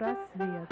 Психпросвет.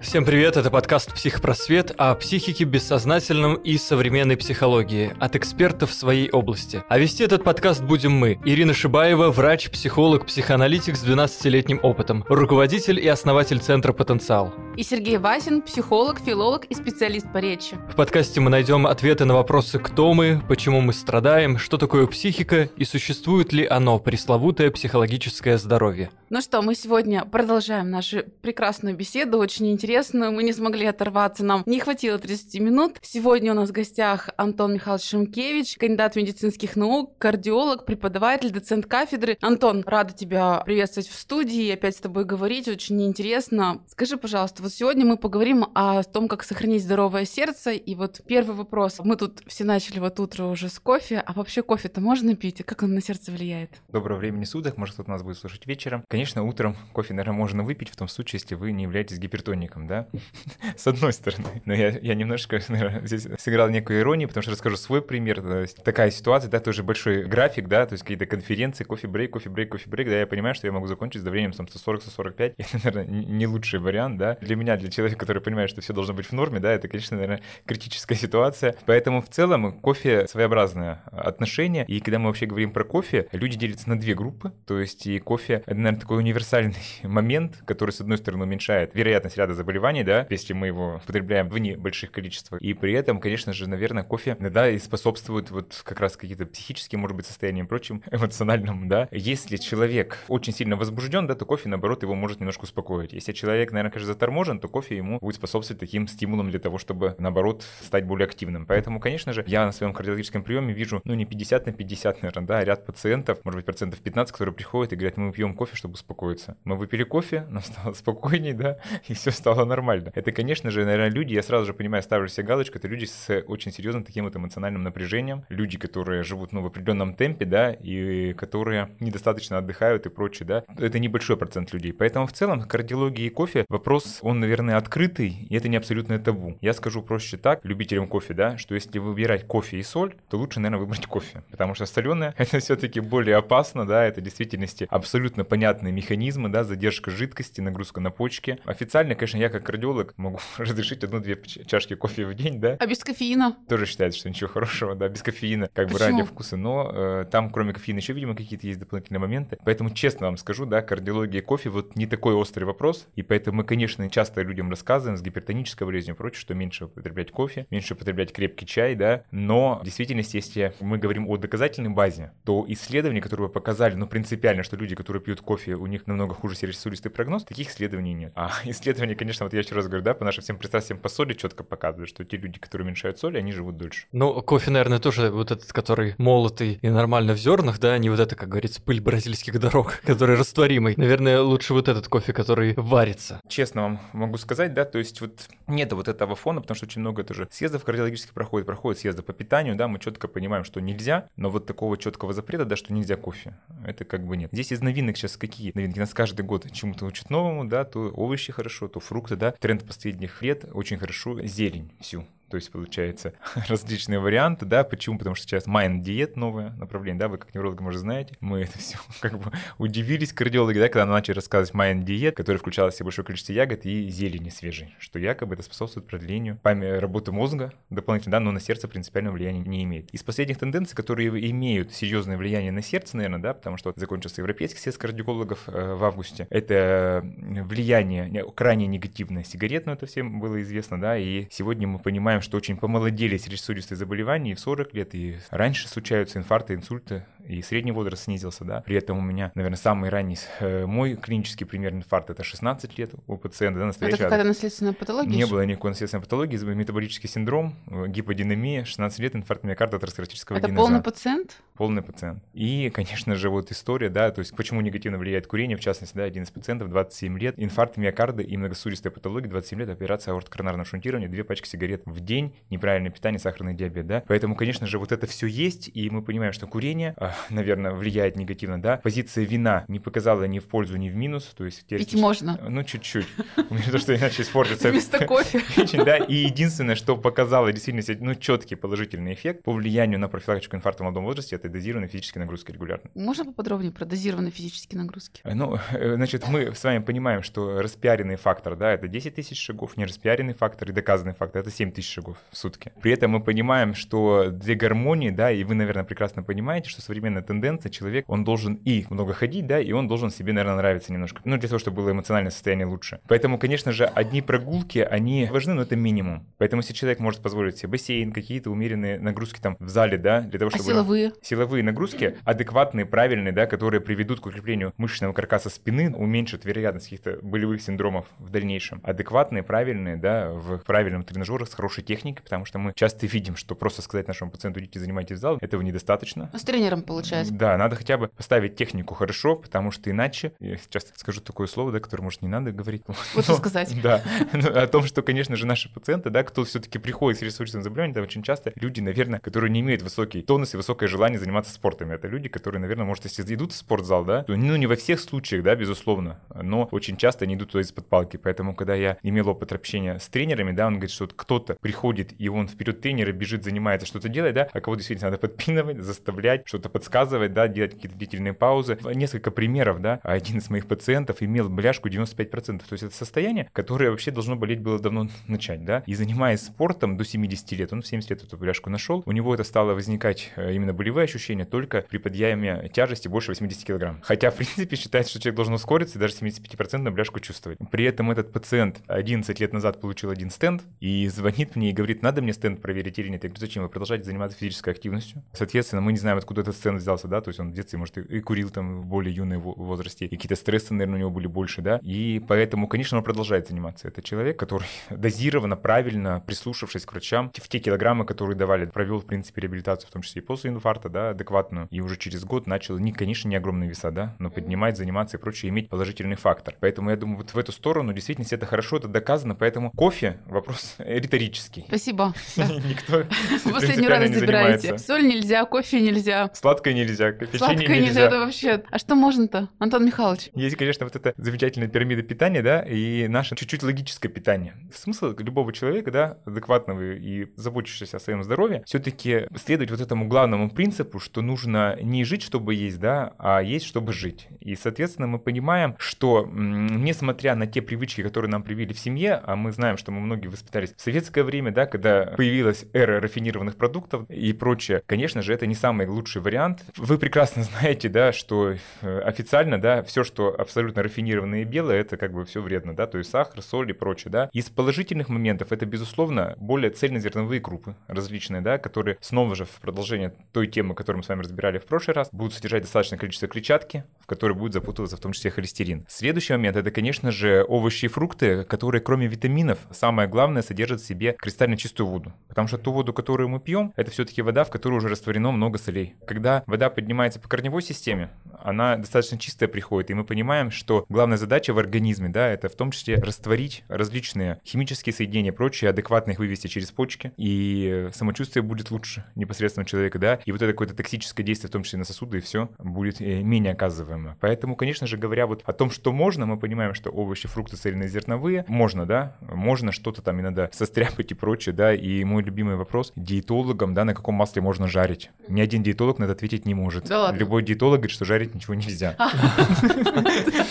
Всем привет, это подкаст «Психпросвет» о психике, бессознательном и современной психологии от экспертов своей области. А вести этот подкаст будем мы, Ирина Шибаева, врач, психолог, психоаналитик с 12-летним опытом, руководитель и основатель Центра «Потенциал». И Сергей Васин, психолог, филолог и специалист по речи. В подкасте мы найдем ответы на вопросы «Кто мы?», «Почему мы страдаем?», «Что такое психика?» и существует ли оно, пресловутое психологическое здоровье. Ну что, мы сегодня продолжаем нашу прекрасную беседу, очень интересную. Мы не смогли оторваться, нам не хватило 30 минут. Сегодня у нас в гостях Антон Михайлович Шимкевич, кандидат медицинских наук, кардиолог, преподаватель, доцент кафедры. Антон, рада тебя приветствовать в студии и опять с тобой говорить, очень интересно. Скажи, пожалуйста, вот сегодня мы поговорим о том, как сохранить здоровое сердце. И вот первый вопрос. Мы тут все начали вот утро уже с кофе, а вообще кофе-то можно пить? И как он на сердце влияет? Доброго времени суток, может кто-то нас будет слушать вечером. Конечно, утром кофе, наверное, можно выпить в том случае, если вы не являетесь гипертоником, да? С одной стороны. Но я, я немножко, наверное, здесь сыграл некую иронию, потому что расскажу свой пример. Такая ситуация, да, тоже большой график, да, то есть какие-то конференции, кофе-брейк, кофе-брейк, кофе-брейк, да, я понимаю, что я могу закончить с давлением там 140-145. Это, наверное, не лучший вариант, да. Для меня, для человека, который понимает, что все должно быть в норме, да, это, конечно, наверное, критическая ситуация. Поэтому в целом кофе своеобразное отношение. И когда мы вообще говорим про кофе, люди делятся на две группы. То есть и кофе, это, наверное, такой универсальный момент, который, с одной стороны, уменьшает вероятность ряда заболеваний, да, если мы его потребляем в небольших количествах. И при этом, конечно же, наверное, кофе иногда и способствует вот как раз какие-то психические, может быть, состояниям, прочим, эмоциональным, да. Если человек очень сильно возбужден, да, то кофе, наоборот, его может немножко успокоить. Если человек, наверное, конечно, заторможен, то кофе ему будет способствовать таким стимулом для того, чтобы, наоборот, стать более активным. Поэтому, конечно же, я на своем кардиологическом приеме вижу, ну, не 50 на 50, наверное, да, ряд пациентов, может быть, процентов 15, которые приходят и говорят, мы пьем кофе, чтобы успокоиться. Мы выпили кофе, нам стало спокойней, да, и все стало нормально. Это, конечно же, наверное, люди, я сразу же понимаю, ставлю себе галочку, это люди с очень серьезным таким вот эмоциональным напряжением, люди, которые живут, ну, в определенном темпе, да, и которые недостаточно отдыхают и прочее, да. Это небольшой процент людей. Поэтому в целом кардиология и кофе, вопрос, наверное, открытый, и это не абсолютное табу. Я скажу проще так, любителям кофе, да, что если выбирать кофе и соль, то лучше, наверное, выбрать кофе, потому что соленое это все-таки более опасно, да, это в действительности абсолютно понятные механизмы, да, задержка жидкости, нагрузка на почки. Официально, конечно, я как кардиолог могу разрешить одну-две чашки кофе в день, да. А без кофеина? Тоже считается, что ничего хорошего, да, без кофеина, как Почему? бы ради вкуса, но э, там, кроме кофеина, еще, видимо, какие-то есть дополнительные моменты. Поэтому, честно вам скажу, да, кардиология кофе вот не такой острый вопрос, и поэтому мы, конечно, часто людям рассказываем с гипертонической болезнью и прочее, что меньше употреблять кофе, меньше употреблять крепкий чай, да, но в действительности, если мы говорим о доказательной базе, то исследования, которые показали, ну, принципиально, что люди, которые пьют кофе, у них намного хуже сердечно-сосудистый прогноз, таких исследований нет. А исследования, конечно, вот я еще раз говорю, да, по нашим всем пристрастиям по соли четко показывают, что те люди, которые уменьшают соль, они живут дольше. Ну, кофе, наверное, тоже вот этот, который молотый и нормально в зернах, да, не вот это, как говорится, пыль бразильских дорог, который растворимый. Наверное, лучше вот этот кофе, который варится. Честно вам могу сказать, да, то есть вот нет вот этого фона, потому что очень много тоже съездов кардиологических проходит, проходит съезды по питанию, да, мы четко понимаем, что нельзя, но вот такого четкого запрета, да, что нельзя кофе, это как бы нет. Здесь из новинок сейчас какие новинки? Нас каждый год чему-то учат новому, да, то овощи хорошо, то фрукты, да. Тренд последних лет очень хорошо зелень всю. То есть, получается, различные варианты, да, почему? Потому что сейчас MIND diet новое направление, да, вы как невролог, может, знаете. Мы это все как бы удивились, кардиологи, да, когда начали рассказывать MIND diet, который включал в себя большое количество ягод и зелени свежей, что якобы это способствует продлению работы мозга дополнительно, да, но на сердце принципиального влияния не имеет. Из последних тенденций, которые имеют серьезное влияние на сердце, наверное, да, потому что закончился Европейский съезд кардиологов э, в августе, это влияние крайне негативное сигарет, но это всем было известно, да, и сегодня мы понимаем, что очень помолодели сердечно-сосудистые заболевания в 40 лет, и раньше случаются инфаркты, инсульты, и средний возраст снизился, да. При этом у меня, наверное, самый ранний э, мой клинический пример инфаркта это 16 лет у пациента, да, настоящий. Это какая-то наследственная патология? Не было никакой наследственной патологии, метаболический синдром, э, гиподинамия, 16 лет, инфаркт миокарда, атеросклеротического Это генеза. полный пациент? Полный пациент. И, конечно же, вот история, да, то есть почему негативно влияет курение, в частности, да, один из пациентов, 27 лет, инфаркт миокарда и многосудистая патология, 27 лет, операция аортокоронарного шунтирования, две пачки сигарет в день, неправильное питание, сахарный диабет, да. Поэтому, конечно же, вот это все есть, и мы понимаем, что курение, наверное, влияет негативно, да. Позиция вина не показала ни в пользу, ни в минус, то есть... Пить можно. Ну, чуть-чуть. У меня то, что иначе испортится... Вместо кофе. Да, и единственное, что показало действительно ну, четкий положительный эффект по влиянию на профилактику инфаркта в молодом возрасте, это дозированные физические нагрузки регулярно. Можно поподробнее про дозированные физические нагрузки? Ну, э, значит, мы с вами понимаем, что распиаренный фактор, да, это 10 тысяч шагов, не распиаренный фактор и доказанный фактор, это 7 тысяч шагов в сутки. При этом мы понимаем, что для гармонии, да, и вы, наверное, прекрасно понимаете, что современная тенденция, человек, он должен и много ходить, да, и он должен себе, наверное, нравиться немножко. Ну, для того, чтобы было эмоциональное состояние лучше. Поэтому, конечно же, одни прогулки, они важны, но это минимум. Поэтому, если человек может позволить себе бассейн, какие-то умеренные нагрузки там в зале, да, для того, а чтобы... А силовые? Силовые нагрузки, адекватные, правильные, да, которые приведут к укреплению мышечного каркаса спины, уменьшат вероятность каких-то болевых синдромов в дальнейшем. Адекватные, правильные, да, в правильном тренажере с хорошей техникой, потому что мы часто видим, что просто сказать нашему пациенту, идите занимайтесь в зал, этого недостаточно. А с тренером получается? Да, надо хотя бы поставить технику хорошо, потому что иначе, я сейчас скажу такое слово, да, которое, может, не надо говорить. Вот что сказать. Да, о том, что, конечно же, наши пациенты, да, кто все-таки приходит с сердечно заболеванием, это очень часто люди, наверное, которые не имеют высокий тонус и высокое желание заниматься спортом. Это люди, которые, наверное, может, если идут в спортзал, да, то, ну, не во всех случаях, да, безусловно, но очень часто они идут туда из-под палки. Поэтому, когда я имел опыт общения с тренерами, да, он говорит, что вот кто-то приходит, и он вперед тренера бежит, занимается, что-то делает, да, а кого действительно надо подпинывать, заставлять, что-то подсказывать, да, делать какие-то длительные паузы. Несколько примеров, да, один из моих пациентов имел бляшку 95%, то есть это состояние, которое вообще должно болеть было давно начать, да, и занимаясь спортом до 70 лет, он в 70 лет эту бляшку нашел, у него это стало возникать э, именно болевые ощущения только при подъеме тяжести больше 80 килограмм. Хотя, в принципе, считается, что человек должен ускориться и даже 75% бляшку чувствовать. При этом этот пациент 11 лет назад получил один стенд и звонит мне и говорит, надо мне стенд проверить или нет. Я говорю, зачем? Вы продолжаете заниматься физической активностью. Соответственно, мы не знаем, откуда этот стенд взялся, да, то есть он в детстве, может, и курил там в более юной возрасте, и какие-то стрессы, наверное, у него были больше, да, и поэтому, конечно, он продолжает заниматься. Это человек, который дозированно, правильно, прислушавшись к врачам, в те килограммы, которые давали, провел, в принципе, реабилитацию, в том числе и после инфаркта, да, адекватную, и уже через год начал, не, конечно, не огромные веса, да, но поднимать, заниматься и прочее, иметь положительный фактор. Поэтому я думаю, вот в эту сторону действительно это хорошо, это доказано, поэтому кофе — вопрос риторический. Спасибо. Никто Последний раз забираете. Соль нельзя, кофе нельзя. Сладкое нельзя, печенье Сладкое нельзя. это вообще... А что можно-то, Антон Михайлович? Есть, конечно, вот эта замечательная пирамида питания, да, и наше чуть-чуть логическое питание. Смысл любого человека, да, адекватного и заботящегося о своем здоровье, все-таки следовать вот этому главному принципу, что нужно не жить, чтобы есть, да, а есть, чтобы жить. И, соответственно, мы понимаем, что несмотря на те привычки, которые нам привили в семье, а мы знаем, что мы многие воспитались в советское время, да, когда появилась эра рафинированных продуктов и прочее, конечно же, это не самый лучший вариант. Вы прекрасно знаете, да, что э, официально, да, все, что абсолютно рафинированное и белое, это как бы все вредно, да, то есть сахар, соль и прочее, да. Из положительных моментов это, безусловно, более цельнозерновые крупы различные, да, которые снова же в продолжение той темы, которую мы с вами разбирали в прошлый раз, будут содержать достаточное количество клетчатки, в которой будет запутываться в том числе холестерин. Следующий момент это, конечно же, овощи и фрукты, которые кроме витаминов, самое главное, содержат в себе кристально чистую воду. Потому что ту воду, которую мы пьем, это все-таки вода, в которой уже растворено много солей. Когда вода поднимается по корневой системе, она достаточно чистая приходит, и мы понимаем, что главная задача в организме, да, это в том числе растворить различные химические соединения, прочие, адекватно их вывести через почки, и самочувствие будет лучше непосредственно человека, да, и вот это какое-то токсическое действие, в том числе на сосуды, и все будет э, менее оказываемо. Поэтому, конечно же, говоря вот о том, что можно, мы понимаем, что овощи, фрукты цельнозерновые, можно, да, можно что-то там иногда состряпать и прочее, да, и мой любимый вопрос диетологам, да, на каком масле можно жарить. Ни один диетолог на это ответить не может. Да ладно? Любой диетолог говорит, что жарить ничего нельзя.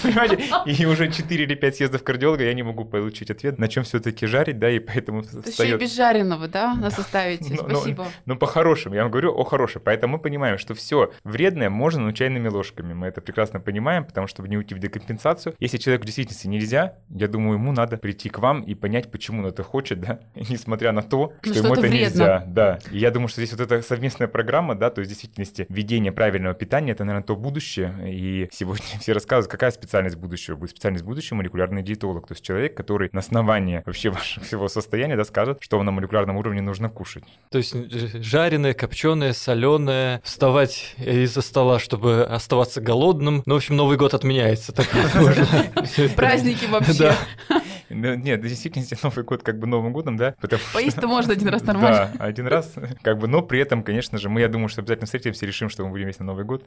Понимаете? И уже 4 или 5 съездов кардиолога я не могу получить ответ, на чем все-таки жарить, да, и поэтому Еще и без жареного, да, нас оставите. Спасибо. Ну, по-хорошему, я вам говорю о хорошем. Поэтому мы понимаем, что все вредное можно, но чайными ложками. Мы это прекрасно понимаем, потому что не уйти в декомпенсацию. Если человеку действительно нельзя, я думаю, ему надо прийти к вам и понять, почему он это хочет, да, несмотря на то, Ну, что ему это нельзя. Да. И я думаю, что здесь вот эта совместная программа, да, то есть в действительности введение правильного питания, это, наверное, то будущее. И сегодня все рассказывают, какая специальность будущего. Будет специальность будущего молекулярный диетолог, то есть человек, который на основании вообще вашего всего состояния, да, скажет, что вам на молекулярном уровне нужно кушать. То есть э, жареное, копченое, соленое, вставать из-за стола, чтобы оставаться голодным. Ну, в общем, Новый год отменяется. Праздники вообще. Ну, нет, в действительности Новый год как бы Новым годом, да? Поесть-то можно один раз нормально. Да, один раз, как бы, но при этом, конечно же, мы, я думаю, что обязательно встретимся и решим, что мы будем вместе на Новый год.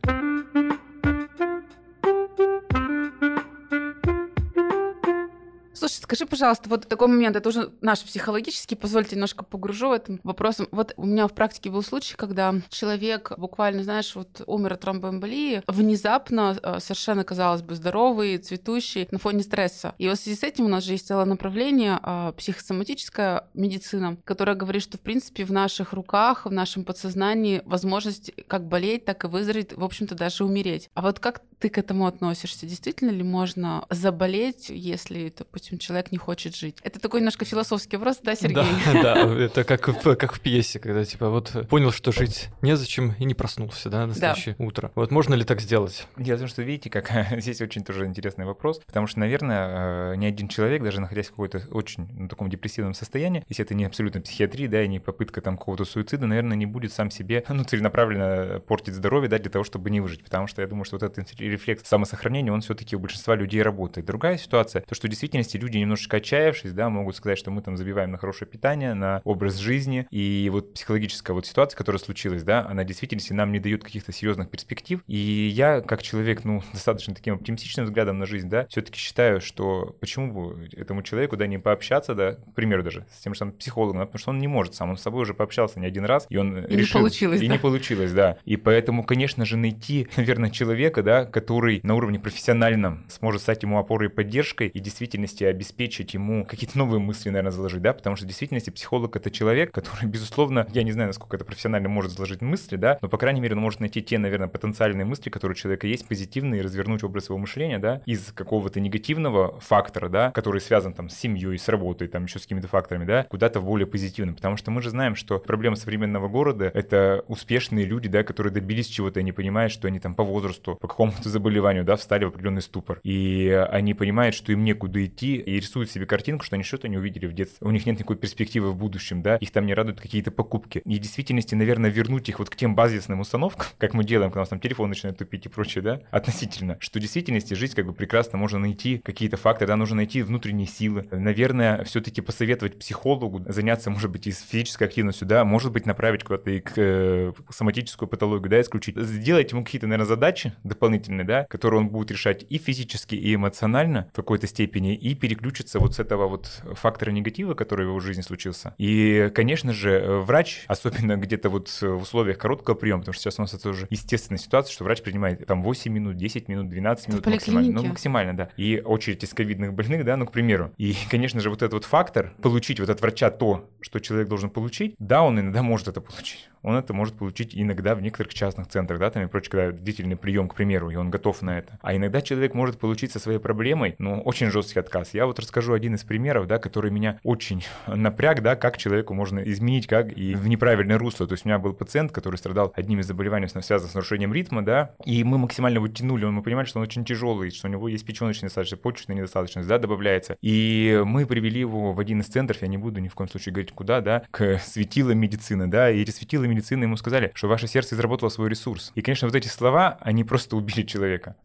Скажи, пожалуйста, вот такой момент, это уже наш психологический, позвольте немножко погружу в этом вопросом. Вот у меня в практике был случай, когда человек буквально, знаешь, вот умер от тромбоэмболии, внезапно э, совершенно, казалось бы, здоровый, цветущий на фоне стресса. И вот в связи с этим у нас же есть целое направление э, психосоматическая медицина, которая говорит, что, в принципе, в наших руках, в нашем подсознании возможность как болеть, так и выздороветь, в общем-то, даже умереть. А вот как ты к этому относишься? Действительно ли можно заболеть, если, допустим, человек не хочет жить. Это такой немножко философский вопрос, да, Сергей? Да, да, это как в, как в пьесе, когда типа вот понял, что жить незачем и не проснулся, да, на следующее да. утро. Вот можно ли так сделать? Дело в том, что видите, как здесь очень тоже интересный вопрос, потому что, наверное, э, ни один человек, даже находясь в какой-то очень ну, таком депрессивном состоянии, если это не абсолютно психиатрия, да, и не попытка там какого-то суицида, наверное, не будет сам себе, ну, целенаправленно портить здоровье, да, для того, чтобы не выжить, потому что я думаю, что вот этот рефлекс самосохранения, он все-таки у большинства людей работает. Другая ситуация, то, что в действительности люди немножечко отчаявшись, да, могут сказать, что мы там забиваем на хорошее питание, на образ жизни. И вот психологическая вот ситуация, которая случилась, да, она действительно нам не дает каких-то серьезных перспектив. И я, как человек, ну, достаточно таким оптимистичным взглядом на жизнь, да, все-таки считаю, что почему бы этому человеку, да, не пообщаться, да, к примеру даже, с тем же самым психологом, да, потому что он не может сам, он с собой уже пообщался не один раз, и он и решил... не получилось, И да? не получилось, да. И поэтому, конечно же, найти, наверное, человека, да, который на уровне профессиональном сможет стать ему опорой и поддержкой и в действительности обеспечить ему какие-то новые мысли, наверное, заложить, да, потому что в действительности психолог — это человек, который, безусловно, я не знаю, насколько это профессионально может заложить мысли, да, но, по крайней мере, он может найти те, наверное, потенциальные мысли, которые у человека есть, позитивные, и развернуть образ его мышления, да, из какого-то негативного фактора, да, который связан там с семьей, с работой, там еще с какими-то факторами, да, куда-то в более позитивный, потому что мы же знаем, что проблема современного города — это успешные люди, да, которые добились чего-то, они понимают, что они там по возрасту, по какому-то заболеванию, да, встали в определенный ступор, и они понимают, что им некуда идти, и рисуют себе картинку, что они что-то не увидели в детстве. У них нет никакой перспективы в будущем, да, их там не радуют какие-то покупки. И в действительности, наверное, вернуть их вот к тем базисным установкам, как мы делаем, когда у нас там телефон начинает тупить и прочее, да, относительно, что в действительности жизнь как бы прекрасно можно найти какие-то факты, да, нужно найти внутренние силы. Наверное, все-таки посоветовать психологу заняться, может быть, и с физической активностью, да, может быть, направить куда-то и к э, соматическую патологию, да, исключить. Сделать ему какие-то, наверное, задачи дополнительные, да, которые он будет решать и физически, и эмоционально в какой-то степени, и переключиться вот с этого вот фактора негатива, который в его жизни случился. И, конечно же, врач, особенно где-то вот в условиях короткого приема, потому что сейчас у нас это уже естественная ситуация, что врач принимает там 8 минут, 10 минут, 12 минут максимально. Ну, максимально, да. И очередь из ковидных больных, да, ну, к примеру. И, конечно же, вот этот вот фактор, получить вот от врача то, что человек должен получить, да, он иногда может это получить он это может получить иногда в некоторых частных центрах, да, там и прочее, когда длительный прием, к примеру, и он готов на это. А иногда человек может получить со своей проблемой, ну, очень жесткий отказ. Я вот расскажу один из примеров, да, который меня очень напряг, да, как человеку можно изменить, как и в неправильное русло. То есть у меня был пациент, который страдал одним из заболеваний, связанных с нарушением ритма, да, и мы максимально его тянули, мы понимали, что он очень тяжелый, что у него есть печеночная недостаточность, почечная недостаточность, да, добавляется. И мы привели его в один из центров, я не буду ни в коем случае говорить куда, да, к светилам медицины, да, и эти светила медицины ему сказали, что ваше сердце изработало свой ресурс. И, конечно, вот эти слова, они просто убили человека.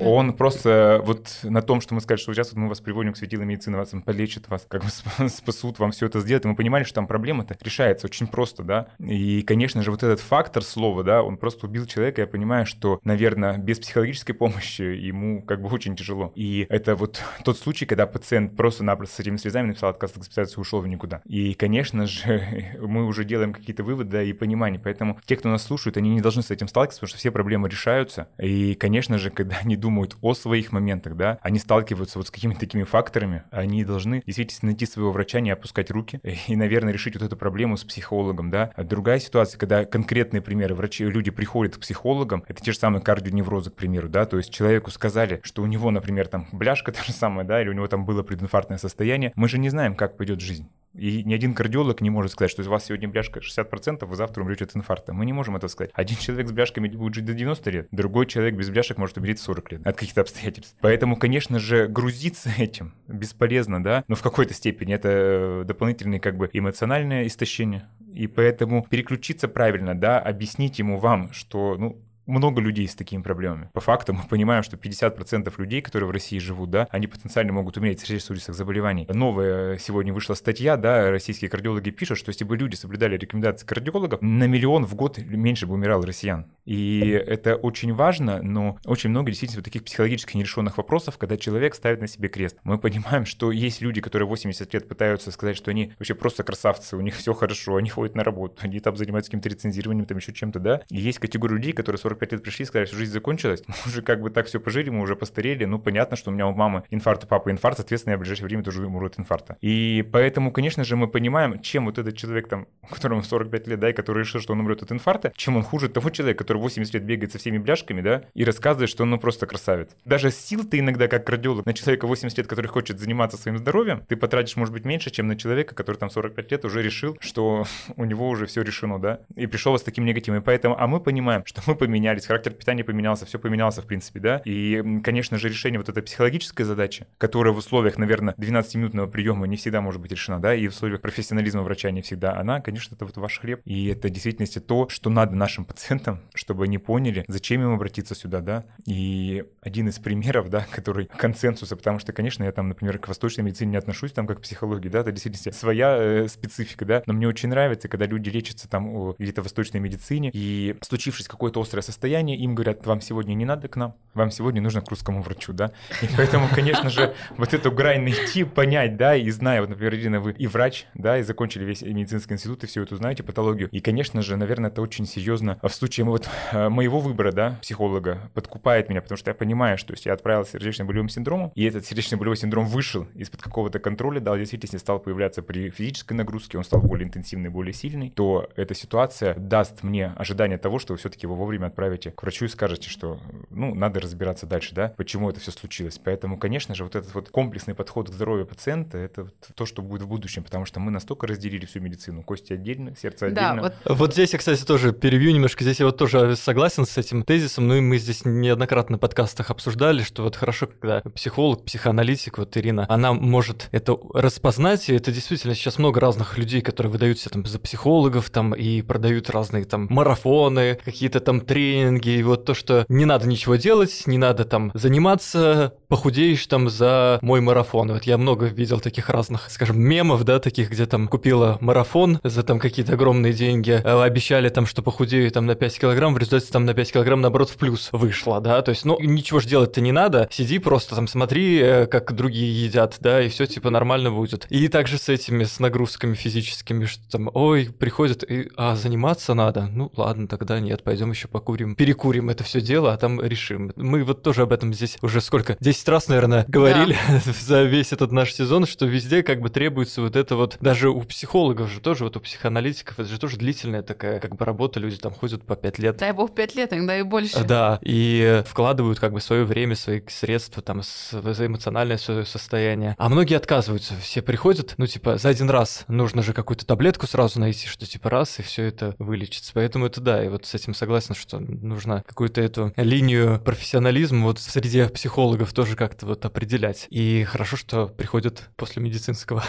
Он просто вот на том, что мы сказали, что сейчас вот мы вас приводим к светилам медицины, вас там полечат, вас как бы спасут, вам все это сделают. И мы понимали, что там проблема-то решается очень просто, да. И, конечно же, вот этот фактор слова, да, он просто убил человека. Я понимаю, что, наверное, без психологической помощи ему как бы очень тяжело. И это вот тот случай, когда пациент просто-напросто с этими слезами написал отказ от госпитализации и ушел в никуда. И, конечно же, мы уже делаем какие-то выводы да, и понимания. Поэтому те, кто нас слушают, они не должны с этим сталкиваться, потому что все проблемы решаются. И, конечно же, когда они думают о своих моментах, да, они сталкиваются вот с какими-то такими факторами, они должны действительно найти своего врача, не опускать руки и, наверное, решить вот эту проблему с психологом, да. А другая ситуация, когда конкретные примеры, врачи, люди приходят к психологам, это те же самые кардионеврозы, к примеру, да, то есть человеку сказали, что у него, например, там бляшка та же самая, да, или у него там было прединфарктное состояние, мы же не знаем, как пойдет жизнь. И ни один кардиолог не может сказать, что у вас сегодня бляшка 60%, вы завтра умрете от инфаркта. Мы не можем это сказать. Один человек с бляшками будет жить до 90 лет, другой человек без бляшек может умереть в 40 лет от каких-то обстоятельств. Поэтому, конечно же, грузиться этим бесполезно, да, но в какой-то степени это э, дополнительное как бы эмоциональное истощение. И поэтому переключиться правильно, да, объяснить ему вам, что, ну, много людей с такими проблемами. По факту мы понимаем, что 50% людей, которые в России живут, да, они потенциально могут умереть в среднесудистых заболеваний. Новая сегодня вышла статья, да, российские кардиологи пишут, что если бы люди соблюдали рекомендации кардиологов, на миллион в год меньше бы умирало россиян. И это очень важно, но очень много действительно таких психологически нерешенных вопросов, когда человек ставит на себе крест. Мы понимаем, что есть люди, которые 80 лет пытаются сказать, что они вообще просто красавцы, у них все хорошо, они ходят на работу, они там занимаются каким-то рецензированием, там еще чем-то, да. И есть категория людей, которые 45 лет пришли и сказали, что жизнь закончилась, мы уже как бы так все пожили, мы уже постарели, ну понятно, что у меня у мамы инфаркт, у папы инфаркт, соответственно, я в ближайшее время тоже умру от инфаркта. И поэтому, конечно же, мы понимаем, чем вот этот человек там, которому 45 лет, да, и который решил, что он умрет от инфаркта, чем он хуже того человека, который 80 лет бегает со всеми бляшками, да, и рассказывает, что он ну просто красавец. Даже сил ты иногда, как кардиолог, на человека 80 лет, который хочет заниматься своим здоровьем, ты потратишь, может быть, меньше, чем на человека, который там 45 лет уже решил, что у него уже все решено, да, и пришел с таким негативом. И поэтому, а мы понимаем, что мы поменялись, характер питания поменялся, все поменялся, в принципе, да, и, конечно же, решение вот этой психологической задачи, которая в условиях, наверное, 12-минутного приема не всегда может быть решена, да, и в условиях профессионализма врача не всегда, она, конечно, это вот ваш хлеб, и это в действительности то, что надо нашим пациентам, чтобы они поняли, зачем им обратиться сюда, да, и один из примеров, да, который консенсуса, потому что, конечно, я там, например, к восточной медицине не отношусь, там, как к психологии, да, это действительно своя э, специфика, да, но мне очень нравится, когда люди лечатся там где-то в восточной медицине, и случившись какое-то острое состояние, им говорят, вам сегодня не надо к нам, вам сегодня нужно к русскому врачу, да, и поэтому, конечно же, вот эту грань найти, понять, да, и зная, вот, например, Ирина, вы и врач, да, и закончили весь медицинский институт, и все это знаете, патологию, и, конечно же, наверное, это очень серьезно. В случае вот э, моего выбора, да, психолога, подкупает меня, потому что я понимаю, что если я отправился с сердечно-болевым синдромом, и этот сердечно-болевой синдром вышел из-под какого-то контроля, да, действительно стал появляться при физической нагрузке, он стал более интенсивный, более сильный, то эта ситуация даст мне ожидание того, что все-таки его вовремя отправите к врачу и скажете, что, ну, надо разбираться дальше, да, почему это все случилось. Поэтому, конечно же, вот этот вот комплексный подход к здоровью пациента, это вот то, что будет в будущем, потому что мы настолько разделили всю медицину, кости отдельно, сердце отдельно. Да, вот... вот здесь я, кстати, тоже перебью немножко, здесь я вот тоже согласен с этим тезисом, ну и мы здесь неоднократно на подкастах обсуждали, что вот хорошо, когда психолог, психоаналитик, вот Ирина, она может это распознать, и это действительно сейчас много разных людей, которые выдают себя там за психологов, там, и продают разные там марафоны, какие-то там тренинги, и вот то, что не надо ничего делать, не надо там заниматься, похудеешь там за мой марафон. Вот я много видел таких разных, скажем, мемов, да, таких, где там купила марафон за там какие-то огромные деньги, а обещали там, что похудею там на 5 килограмм, в результате там на 5 килограмм наоборот в плюс вышла, да, то есть, ну, ничего же делать-то не надо, сиди просто там смотри, э, как другие едят, да, и все типа нормально будет. И также с этими, с нагрузками физическими, что там, ой, приходят, и, а заниматься надо, ну ладно, тогда нет, пойдем еще покурим, перекурим это все дело, а там решим. Мы вот тоже об этом здесь уже сколько, 10 раз, наверное, говорили да. за весь этот наш сезон, что везде как бы требуется вот это вот, даже у психологов же тоже, вот у психоаналитиков, это же тоже длительная такая как бы работа, люди там ходят по 5 лет. Дай бог 5 лет, иногда и больше. Да, и вкладывают как бы свое время, свои средства, там, за эмоциональное свое состояние. А многие отказываются, все приходят, ну, типа, за один раз нужно же какую-то таблетку сразу найти, что типа раз, и все это вылечится. Поэтому это да, и вот с этим согласен, что нужно какую-то эту линию профессионализма вот среди психологов тоже как-то вот определять. И хорошо, что приходят после медицинского.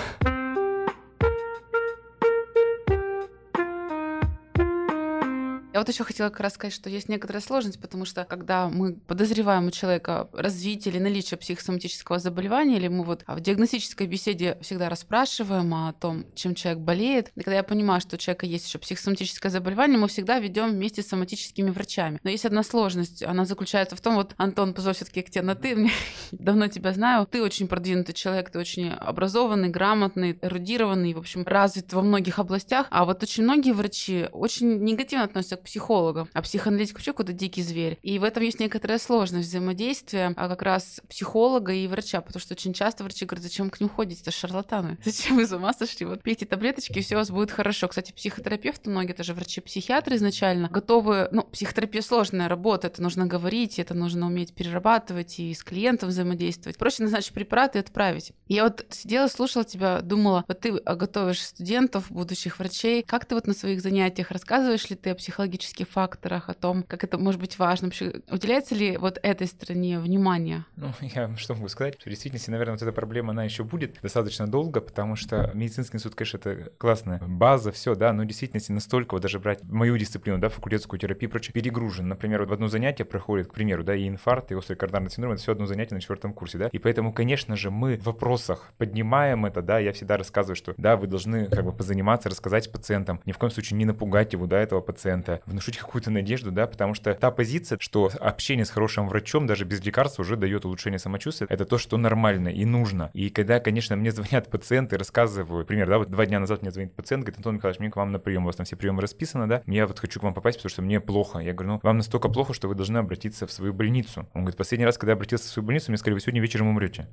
Вот еще хотела как раз сказать, что есть некоторая сложность, потому что когда мы подозреваем у человека развитие или наличие психосоматического заболевания, или мы вот в диагностической беседе всегда расспрашиваем о том, чем человек болеет, и когда я понимаю, что у человека есть еще психосоматическое заболевание, мы всегда ведем вместе с соматическими врачами. Но есть одна сложность, она заключается в том, вот, Антон, позволь все-таки к тебе на ты, мне давно тебя знаю, ты очень продвинутый человек, ты очень образованный, грамотный, эрудированный, в общем, развит во многих областях, а вот очень многие врачи очень негативно относятся к психолога, а психоаналитик вообще какой-то дикий зверь. И в этом есть некоторая сложность взаимодействия а как раз психолога и врача, потому что очень часто врачи говорят, зачем к ним ходите, это шарлатаны. Зачем вы из ума сошли? Вот пейте таблеточки, и все у вас будет хорошо. Кстати, психотерапевты, многие даже врачи-психиатры изначально готовы, ну, психотерапия сложная работа, это нужно говорить, это нужно уметь перерабатывать и с клиентом взаимодействовать. Проще назначить препараты и отправить. Я вот сидела, слушала тебя, думала, вот ты готовишь студентов, будущих врачей, как ты вот на своих занятиях рассказываешь ли ты о психологии психологических факторах, о том, как это может быть важно. Вообще, уделяется ли вот этой стране внимание? Ну, я что могу сказать? В действительности, наверное, вот эта проблема, она еще будет достаточно долго, потому что медицинский институт, конечно, это классная база, все, да, но в действительности настолько, вот даже брать мою дисциплину, да, факультетскую терапию и прочее, перегружен. Например, вот в одно занятие проходит, к примеру, да, и инфаркт, и острый коронарный синдром, это все одно занятие на четвертом курсе, да, и поэтому, конечно же, мы в вопросах поднимаем это, да, я всегда рассказываю, что, да, вы должны как бы позаниматься, рассказать пациентам, ни в коем случае не напугать его, да, этого пациента, внушить какую-то надежду, да, потому что та позиция, что общение с хорошим врачом даже без лекарств уже дает улучшение самочувствия, это то, что нормально и нужно. И когда, конечно, мне звонят пациенты, рассказывают, например, да, вот два дня назад мне звонит пациент, говорит, Антон Михайлович, мне к вам на прием, у вас там все приемы расписаны, да, я вот хочу к вам попасть, потому что мне плохо. Я говорю, ну, вам настолько плохо, что вы должны обратиться в свою больницу. Он говорит, последний раз, когда я обратился в свою больницу, мне сказали, вы сегодня вечером умрете.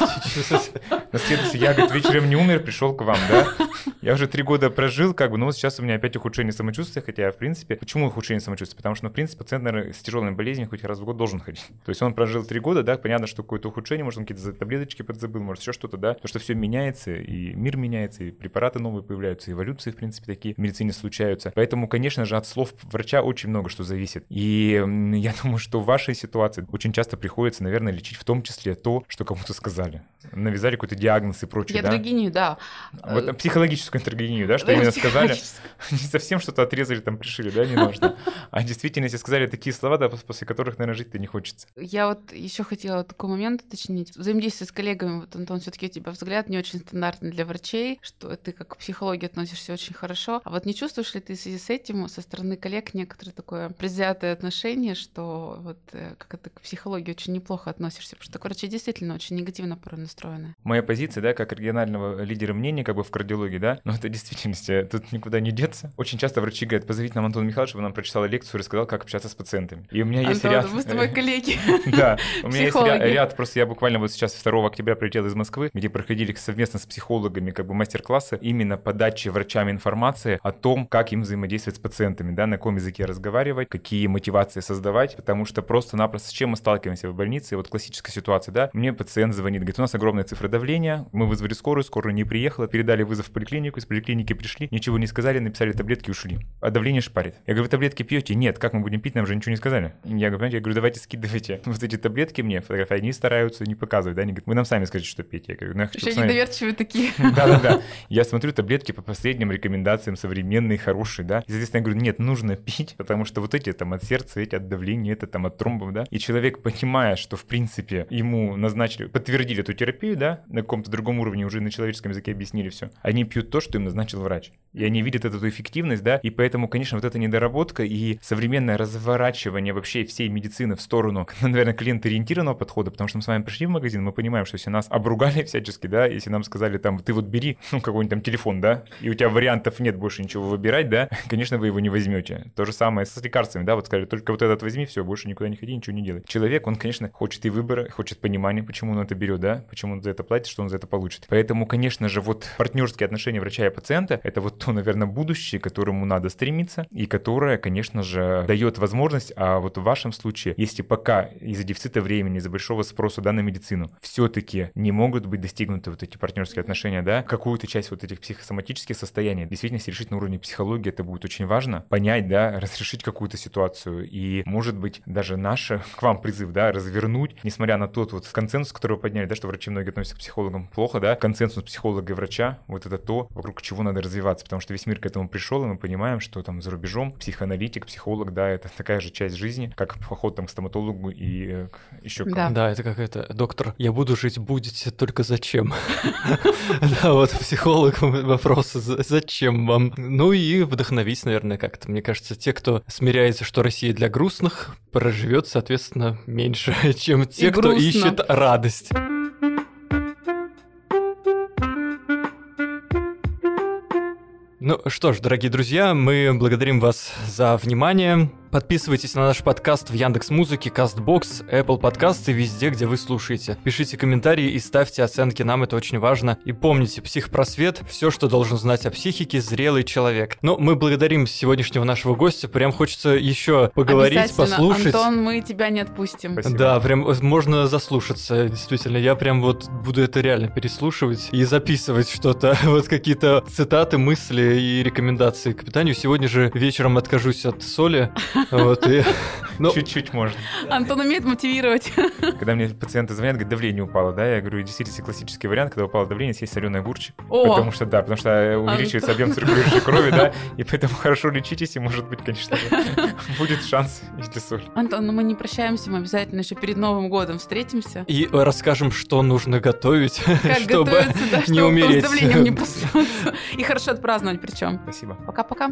На следующий я, говорит, вечером не умер, пришел к вам, да? Я уже три года прожил, как бы, но сейчас у меня опять ухудшение самочувствия, хотя, в принципе, почему ухудшение самочувствия? Потому что, ну, в принципе, пациент, наверное, с тяжелыми болезнями хоть раз в год должен ходить. То есть он прожил три года, да, понятно, что какое-то ухудшение, может, он какие-то таблеточки подзабыл, может, еще что-то, да, то, что все меняется, и мир меняется, и препараты новые появляются, и эволюции, в принципе, такие в медицине случаются. Поэтому, конечно же, от слов врача очень много что зависит. И я думаю, что в вашей ситуации очень часто приходится, наверное, лечить в том числе то, что кому-то сказали. Навязали какой-то диагноз и прочее, да? Ядрогению, да. Вот психологическую энтерогению, да, что именно сказали. Не совсем что-то отрезали, там пришили, да, не нужно. А действительно, если сказали такие слова, да, после которых, наверное, жить-то не хочется. Я вот еще хотела такой момент уточнить. Взаимодействие с коллегами, вот, Антон, все-таки у тебя взгляд не очень стандартный для врачей, что ты как к психологии относишься очень хорошо. А вот не чувствуешь ли ты в связи с этим со стороны коллег некоторое такое предвзятое отношение, что вот э, как это к психологии очень неплохо относишься? Потому что врачи действительно очень негативно порой настроены. Моя позиция, да, как регионального лидера мнения, как бы в кардиологии, да, но это действительности тут никуда не деться. Очень часто врачи говорят, позовите нам Антона Михайловича, чтобы нам прочитал лекцию и рассказал, как общаться с пациентами. И у меня есть Антон, ряд... мы с тобой коллеги. Да, у меня есть ряд, просто я буквально вот сейчас 2 октября прилетел из Москвы, где проходили совместно с психологами как бы мастер-классы именно подачи врачам информации о том, как им взаимодействовать с пациентами, да, на каком языке разговаривать, какие мотивации создавать, потому что просто-напросто с чем мы сталкиваемся в больнице, вот классическая ситуация, да, мне пациент звонит, говорит, у нас огромная цифра давления, мы вызвали скорую, скорая не приехала, передали вызов в поликлинику, из поликлиники пришли, ничего не сказали, написали таблетки, ушли. А давление шпарит. Я говорю, вы таблетки пьете? Нет, как мы будем пить, нам же ничего не сказали. Я говорю, я говорю, давайте скидывайте вот эти таблетки мне, фотографии, они стараются не показывать, да, они говорят, вы нам сами скажите, что пить. Я говорю, ну я хочу Еще недоверчивые такие. Да-да-да. Я смотрю таблетки по последним рекомендациям современные, хорошие, да. И, соответственно, я говорю, нет, нужно пить, потому что вот эти там от сердца, эти от давления, это там от тромбов, да. И человек, понимая, что, в принципе, ему назначили, подтвердили эту терапию, да, на каком-то другом уровне уже на человеческом языке объяснили все, они пьют то, что им назначил врач. И они видят эту эффективность, да, и поэтому, конечно, вот эта недоработка и современное разворачивание вообще всей медицины в сторону, наверное, клиент-ориентированного подхода, потому что мы с вами пришли в магазин, мы понимаем, что если нас обругали всячески, да, если нам сказали там, ты вот бери, ну, какой-нибудь там телефон, да, и у тебя вариантов нет больше ничего выбирать, да, конечно, вы его не возьмете. То же самое с лекарствами, да, вот сказали, только вот этот возьми, все, больше никуда не ходи, ничего не делай. Человек, он, конечно, хочет и выбора, хочет понимания, почему он это берет, да, почему он за это платит, что он за это получит. Поэтому, конечно же, вот партнерские отношения врача и пациента, это вот то, наверное, будущее, к которому надо стремиться, и которое, конечно же, дает возможность, а вот в вашем случае, если пока из-за дефицита времени, из-за большого спроса да, на медицину, все-таки не могут быть достигнуты вот эти партнерские отношения, да, какую-то часть вот этих психосоматических состояний, действительно, решить на уровне психологии, это будет очень важно, понять, да, разрешить какую-то ситуацию, и, может быть, даже наш к вам призыв, да, развернуть, несмотря на тот вот консенсус, который вы подняли, да, что врачи многие относятся к психологам плохо, да, консенсус психолога и врача, вот это то, вокруг чего надо развиваться, потому что весь мир к этому пришел, и мы понимаем, что там за рубежом психоаналитик, психолог, да, это такая же часть жизни, как поход там к стоматологу и э, еще к да. да, это как это, доктор, я буду жить, будете, только зачем? Да, вот психолог вопрос, зачем вам? Ну и вдохновить, наверное, как-то. Мне кажется, те, кто смиряется, что Россия для грустных, проживет, соответственно, меньше, чем те, кто ищет радость. Ну что ж, дорогие друзья, мы благодарим вас за внимание. Подписывайтесь на наш подкаст в Яндекс Музыке, Castbox, Apple Podcast и везде, где вы слушаете. Пишите комментарии и ставьте оценки, нам это очень важно. И помните, психпросвет – все, что должен знать о психике зрелый человек. Но мы благодарим сегодняшнего нашего гостя, прям хочется еще поговорить, послушать. Антон, мы тебя не отпустим. Спасибо. Да, прям э, можно заслушаться, действительно. Я прям вот буду это реально переслушивать и записывать что-то, вот какие-то цитаты, мысли и рекомендации к питанию. Сегодня же вечером откажусь от соли. Вот, и... Ну, Чуть-чуть можно. Антон умеет мотивировать. Когда мне пациенты звонят, говорят, давление упало, да, я говорю, действительно классический вариант, когда упало давление, съесть соленый огурчик. О, Потому что, да, потому что увеличивается объем циркулирующей крови, да, и поэтому хорошо лечитесь, и, может быть, конечно будет шанс, если соль. Антон, ну мы не прощаемся, мы обязательно еще перед Новым годом встретимся. и расскажем, что нужно готовить, Как чтобы да, не чтобы умереть. с давлением не проснуться. И хорошо отпраздновать причем. Спасибо. Пока-пока.